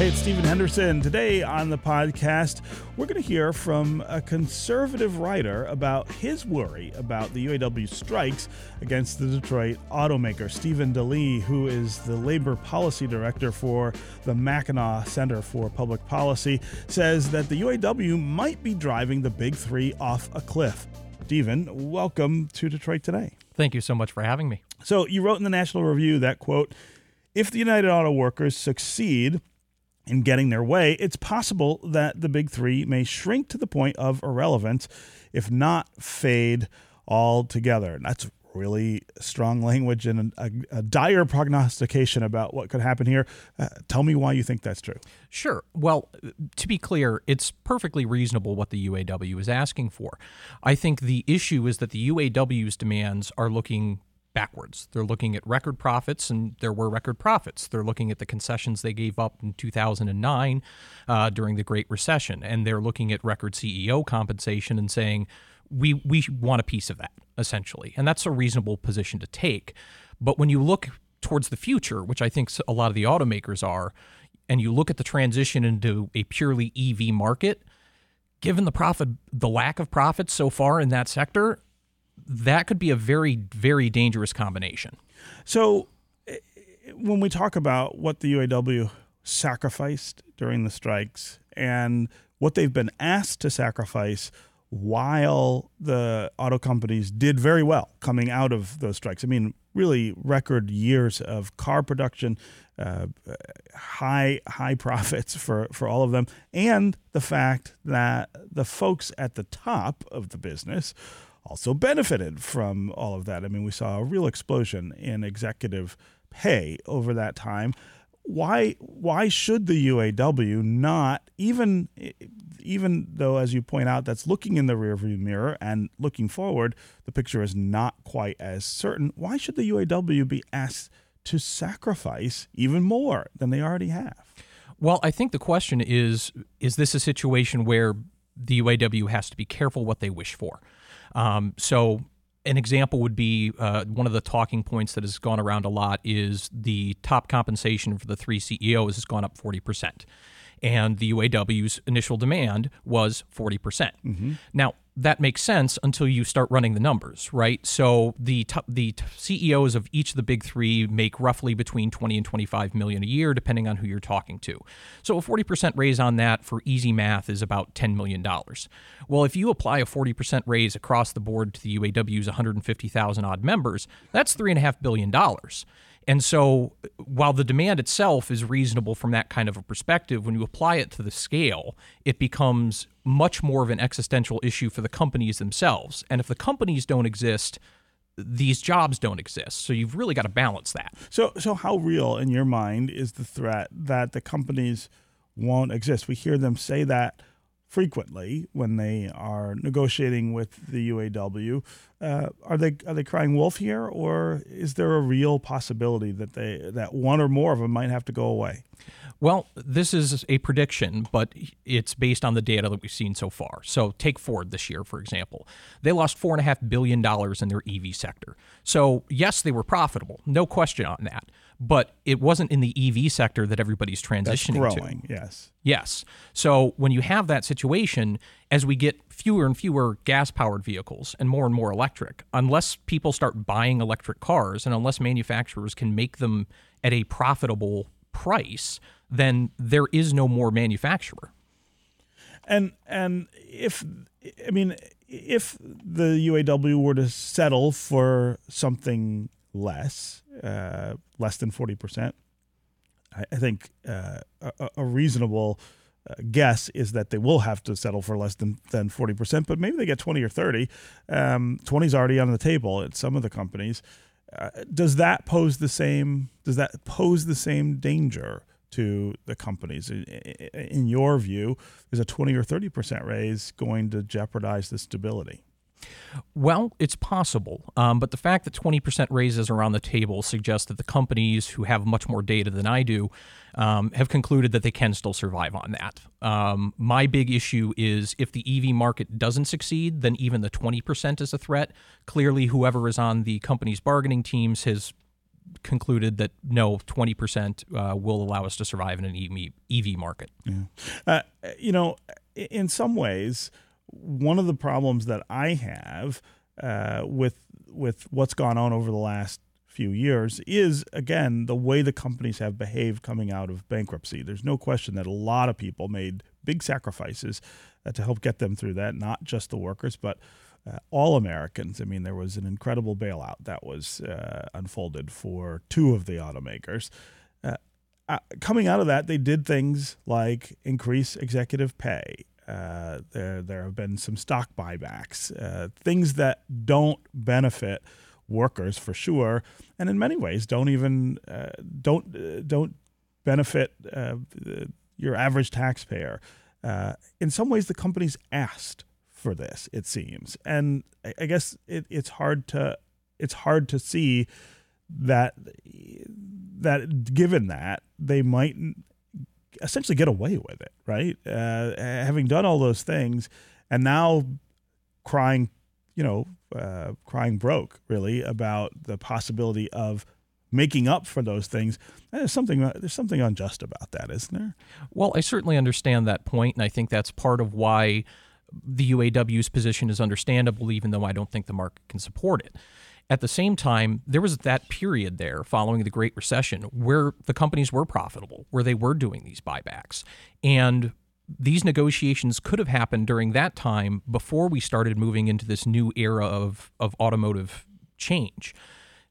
Hey, it's Stephen Henderson. Today on the podcast, we're going to hear from a conservative writer about his worry about the UAW strikes against the Detroit automaker. Stephen Delie, who is the labor policy director for the Mackinac Center for Public Policy, says that the UAW might be driving the big three off a cliff. Stephen, welcome to Detroit today. Thank you so much for having me. So, you wrote in the National Review that, quote, if the United Auto Workers succeed, in getting their way, it's possible that the big three may shrink to the point of irrelevance, if not fade altogether. And that's really strong language and a, a, dire prognostication about what could happen here. Uh, tell me why you think that's true. Sure. Well, to be clear, it's perfectly reasonable what the UAW is asking for. I think the issue is that the UAW's demands are looking backwards. They're looking at record profits, and there were record profits. They're looking at the concessions they gave up in 2009 uh, during the Great Recession, and they're looking at record CEO compensation and saying, we, we want a piece of that, essentially. And that's a reasonable position to take. But when you look towards the future, which I think a lot of the automakers are, and you look at the transition into a purely EV market, given the profit, the lack of profits so far in that sector, that could be a very, very dangerous combination. So, eh, when we talk about what the UAW sacrificed during the strikes and what they've been asked to sacrifice while the auto companies did very well coming out of those strikes. I mean, really record years of car production, uh, high high profits for for all of them, and the fact that the folks at the top of the business also benefited from all of that. I mean, we saw a real explosion in executive pay over that time. Why why should the UAW not even even though as you point out that's looking in the rearview mirror and looking forward the picture is not quite as certain why should the UAW be asked to sacrifice even more than they already have? Well, I think the question is is this a situation where the UAW has to be careful what they wish for? Um, so an example would be uh, one of the talking points that has gone around a lot is the top compensation for the three CEOs has gone up 40%. And the UAW's initial demand was 40%. mm hmm Now, that makes sense until you start running the numbers, right? So the t- the t- CEOs of each of the big three make roughly between 20 and 25 million a year, depending on who you're talking to. So a 40% raise on that for easy math is about 10 million dollars. Well, if you apply a 40% raise across the board to the UAW's 150,000 odd members, that's three and a half billion dollars. And so, while the demand itself is reasonable from that kind of a perspective, when you apply it to the scale, it becomes much more of an existential issue for the companies themselves. And if the companies don't exist, these jobs don't exist. So you've really got to balance that. So, so how real in your mind is the threat that the companies won't exist? We hear them say that frequently when they are negotiating with the UAW. Uh, are they are they crying wolf here, or is there a real possibility that they that one or more of them might have to go away? Well, this is a prediction, but it's based on the data that we've seen so far. So take Ford this year, for example. They lost $4.5 billion in their EV sector. So, yes, they were profitable, no question on that. But it wasn't in the EV sector that everybody's transitioning That's growing, to. Yes. Yes. So when you have that situation, as we get fewer and fewer gas powered vehicles and more and more electric, unless people start buying electric cars and unless manufacturers can make them at a profitable price, then there is no more manufacturer. And and if I mean if the UAW were to settle for something less, uh, less than forty percent, I, I, think uh, a, a, reasonable uh, guess is that they will have to settle for less than than forty percent. But maybe they get twenty or thirty. Um, twenty is already on the table at some of the companies. Uh, does that pose the same? Does that pose the same danger to the companies? In your view, is a twenty or thirty percent raise going to jeopardize the stability? Well, it's possible, um, but the fact that 20% raises are on the table suggests that the companies who have much more data than I do um, have concluded that they can still survive on that. Um, my big issue is if the EV market doesn't succeed, then even the 20% is a threat. Clearly, whoever is on the company's bargaining teams has concluded that no, 20% uh, will allow us to survive in an EV, EV market. Yeah. Uh, you know, in some ways, one of the problems that I have uh, with with what's gone on over the last few years is again the way the companies have behaved coming out of bankruptcy. There's no question that a lot of people made big sacrifices uh, to help get them through that, not just the workers, but uh, all Americans. I mean, there was an incredible bailout that was uh, unfolded for two of the automakers. Uh, uh, coming out of that, they did things like increase executive pay. Uh, there, there have been some stock buybacks, uh, things that don't benefit workers for sure, and in many ways don't even don't don't benefit your average taxpayer. in some ways, the companies asked for this. It seems, and I guess it, it's hard to it's hard to see that that given that they might essentially get away with it, right? Uh, having done all those things, and now crying, you know, uh, crying broke really about the possibility of making up for those things. There's something there's something unjust about that, isn't there? Well, I certainly understand that point, and I think that's part of why the UAW's position is understandable, even though I don't think the market can support it. At the same time, there was that period there following the Great Recession where the companies were profitable, where they were doing these buybacks. And these negotiations could have happened during that time before we started moving into this new era of, of automotive change.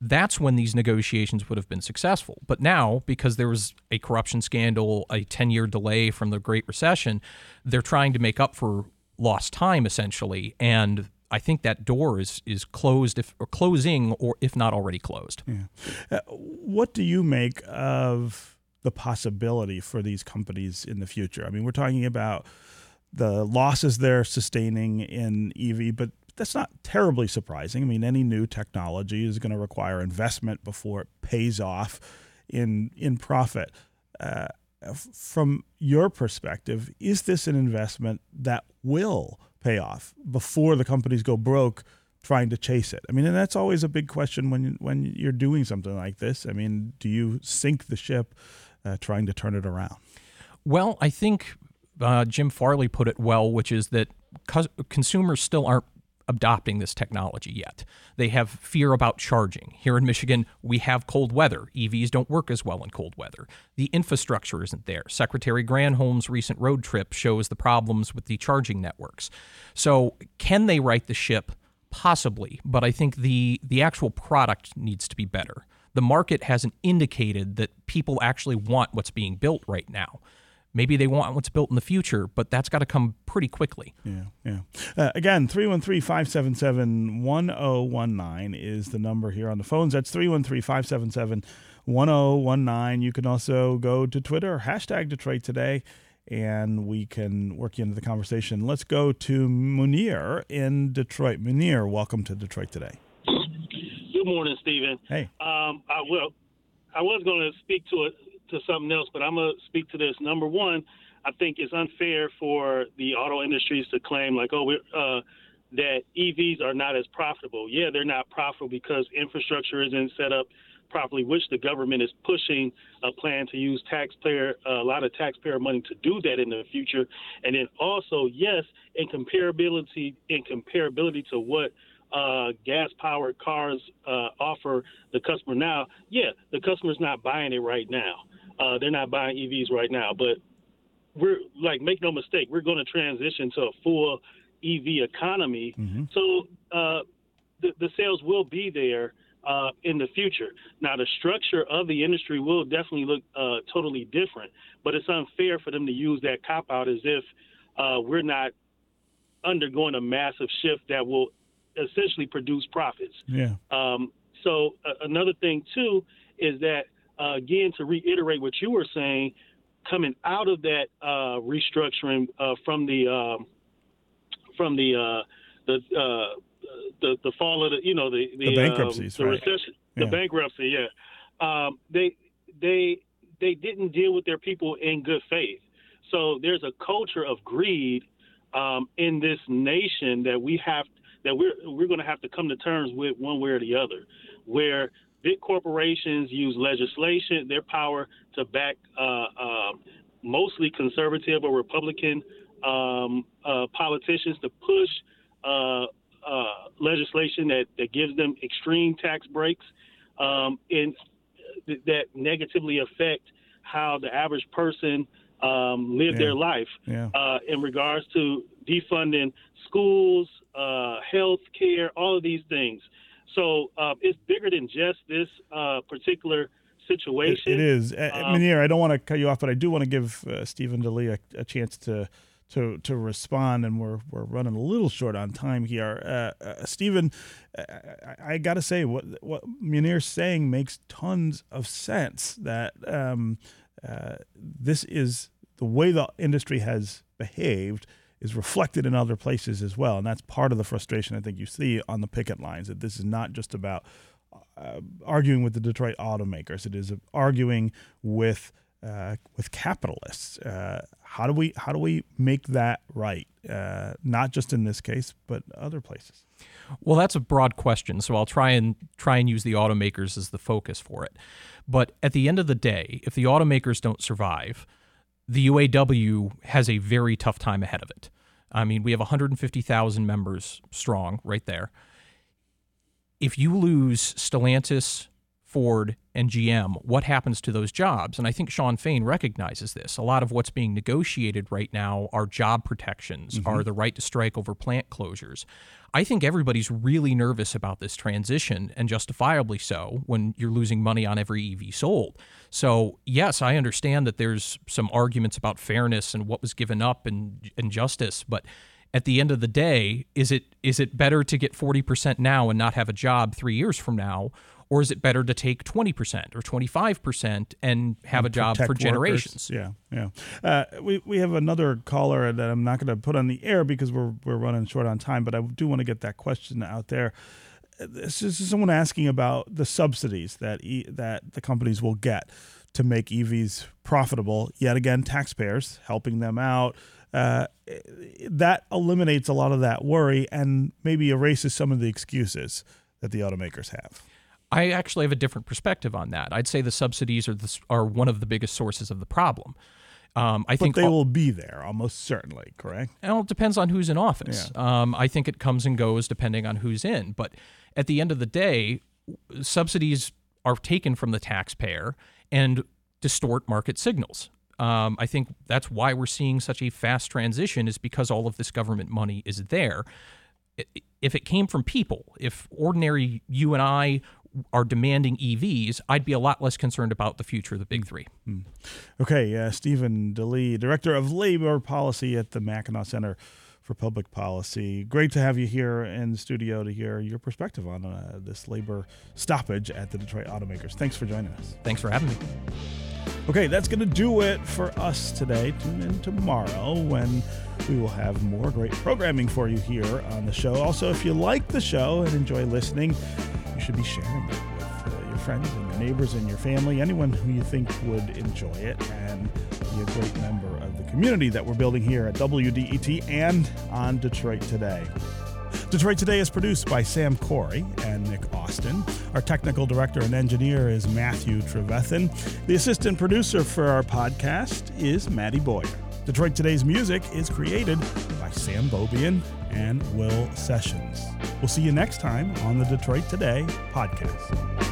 That's when these negotiations would have been successful. But now, because there was a corruption scandal, a 10 year delay from the Great Recession, they're trying to make up for lost time essentially, and I think that door is is closed if or closing or if not already closed. Yeah. Uh, what do you make of the possibility for these companies in the future? I mean, we're talking about the losses they're sustaining in EV, but that's not terribly surprising. I mean, any new technology is going to require investment before it pays off in in profit. Uh, from your perspective, is this an investment that will pay off before the companies go broke trying to chase it? I mean, and that's always a big question when when you're doing something like this. I mean, do you sink the ship uh, trying to turn it around? Well, I think uh, Jim Farley put it well, which is that consumers still aren't adopting this technology yet. They have fear about charging. Here in Michigan, we have cold weather. EVs don't work as well in cold weather. The infrastructure isn't there. Secretary Granholm's recent road trip shows the problems with the charging networks. So, can they right the ship? Possibly, but I think the the actual product needs to be better. The market hasn't indicated that people actually want what's being built right now. Maybe they want what's built in the future, but that's got to come pretty quickly. Yeah, yeah. Uh, again, 313 577 1019 is the number here on the phones. That's 313 577 1019. You can also go to Twitter, hashtag Detroit Today, and we can work you into the conversation. Let's go to Munir in Detroit. Munir, welcome to Detroit Today. Good morning, Stephen. Hey. Um, I, well, I was going to speak to it to something else, but I'm gonna speak to this. Number one, I think it's unfair for the auto industries to claim like, oh, uh, that EVs are not as profitable. Yeah, they're not profitable because infrastructure isn't set up properly, which the government is pushing a plan to use taxpayer a lot of taxpayer money to do that in the future. And then also, yes, in comparability in comparability to what uh, gas powered cars uh, offer the customer now, yeah, the customer's not buying it right now. Uh, they're not buying EVs right now, but we're like, make no mistake, we're going to transition to a full EV economy. Mm-hmm. So uh, the, the sales will be there uh, in the future. Now, the structure of the industry will definitely look uh, totally different, but it's unfair for them to use that cop out as if uh, we're not undergoing a massive shift that will essentially produce profits. Yeah. Um, so uh, another thing too is that uh, again, to reiterate what you were saying, coming out of that uh, restructuring uh, from the um, from the uh, the, uh, the the fall of the you know the the, the bankruptcies, um, the right. recession, yeah. the bankruptcy, yeah. Um, they they they didn't deal with their people in good faith. So there's a culture of greed um, in this nation that we have that we're we're going to have to come to terms with one way or the other, where big corporations use legislation, their power to back uh, uh, mostly conservative or Republican um, uh, politicians to push uh, uh, legislation that, that gives them extreme tax breaks um, and th- that negatively affect how the average person um, live Yeah. their life Yeah. uh, in regards to defunding schools, uh, health care, all of these things. So uh, it's bigger than just this uh, particular It, situation. it is. Uh, Um, Munir, I don't want to cut you off, but I do want to give uh, Stephen Delie a, a chance to to to respond, and we're we're running a little short on time here. Uh, uh, Stephen, I, I got to say what what Munir's saying makes tons of sense. That um, uh, this is the way the industry has behaved is reflected in other places as well, and that's part of the frustration I think you see on the picket lines. That this is not just about uh, arguing with the Detroit automakers. It is arguing with uh, with capitalists. Uh, how do we how do we make that right? Uh, not just in this case, but other places. Well, that's a broad question, so I'll try and try and use the automakers as the focus for it. But at the end of the day, if the automakers don't survive, the UAW has a very tough time ahead of it. I mean, we have 150,000 members strong right there. If you lose Stellantis, Ford, and GM, what happens to those jobs? And I think Shawn Fain recognizes this. A lot of what's being negotiated right now are job protections, mm-hmm. are the right to strike over plant closures. I think everybody's really nervous about this transition, and justifiably so, when you're losing money on every EV sold. So, yes, I understand that there's some arguments about fairness and what was given up and, and justice, but at the end of the day, is it is it better to get 40% now and not have a job three years from now? Or is it better to take 20% or 25% and have a job for generations? workers. Yeah, yeah. Uh, we we have another caller that I'm not going to put on the air because we're we're running short on time, but I do want to get that question out there. Uh, This is someone asking about the subsidies that e, that the companies will get to make EVs profitable. Yet again, taxpayers helping them out. Uh, that eliminates a lot of that worry and maybe erases some of the excuses that the automakers have. I actually have a different perspective on that. I'd say the subsidies are the, are one of the biggest sources of the problem. Um, I But think they all- will be there almost certainly, correct? Well, it depends on who's in office. Um, I think it comes and goes depending on who's in. But at the end of the day, subsidies are taken from the taxpayer and distort market signals. Um, I think that's why we're seeing such a fast transition is because all of this government money is there. If it came from people, if ordinary you and I are demanding EVs, I'd be a lot less concerned about the future of the big three. Okay, uh, Stephen Delie, Director of Labor Policy at the Mackinac Center for Public Policy. Great to have you here in the studio to hear your perspective on uh, this labor stoppage at the Detroit automakers. Thanks for joining us. Thanks for having me. Okay, that's going to do it for us today. Tune in tomorrow when we will have more great programming for you here on the show. Also, if you like the show and enjoy listening, should be sharing it with uh, your friends and your neighbors and your family, anyone who you think would enjoy it and be a great member of the community that we're building here at WDET and on Detroit Today. Detroit Today is produced by Sam Corey and Nick Austin. Our technical director and engineer is Matthew Trevethan. The assistant producer for our podcast is Maddie Boyer. Detroit Today's music is created by Sam Beaubien and Will Sessions. We'll see you next time on the Detroit Today podcast.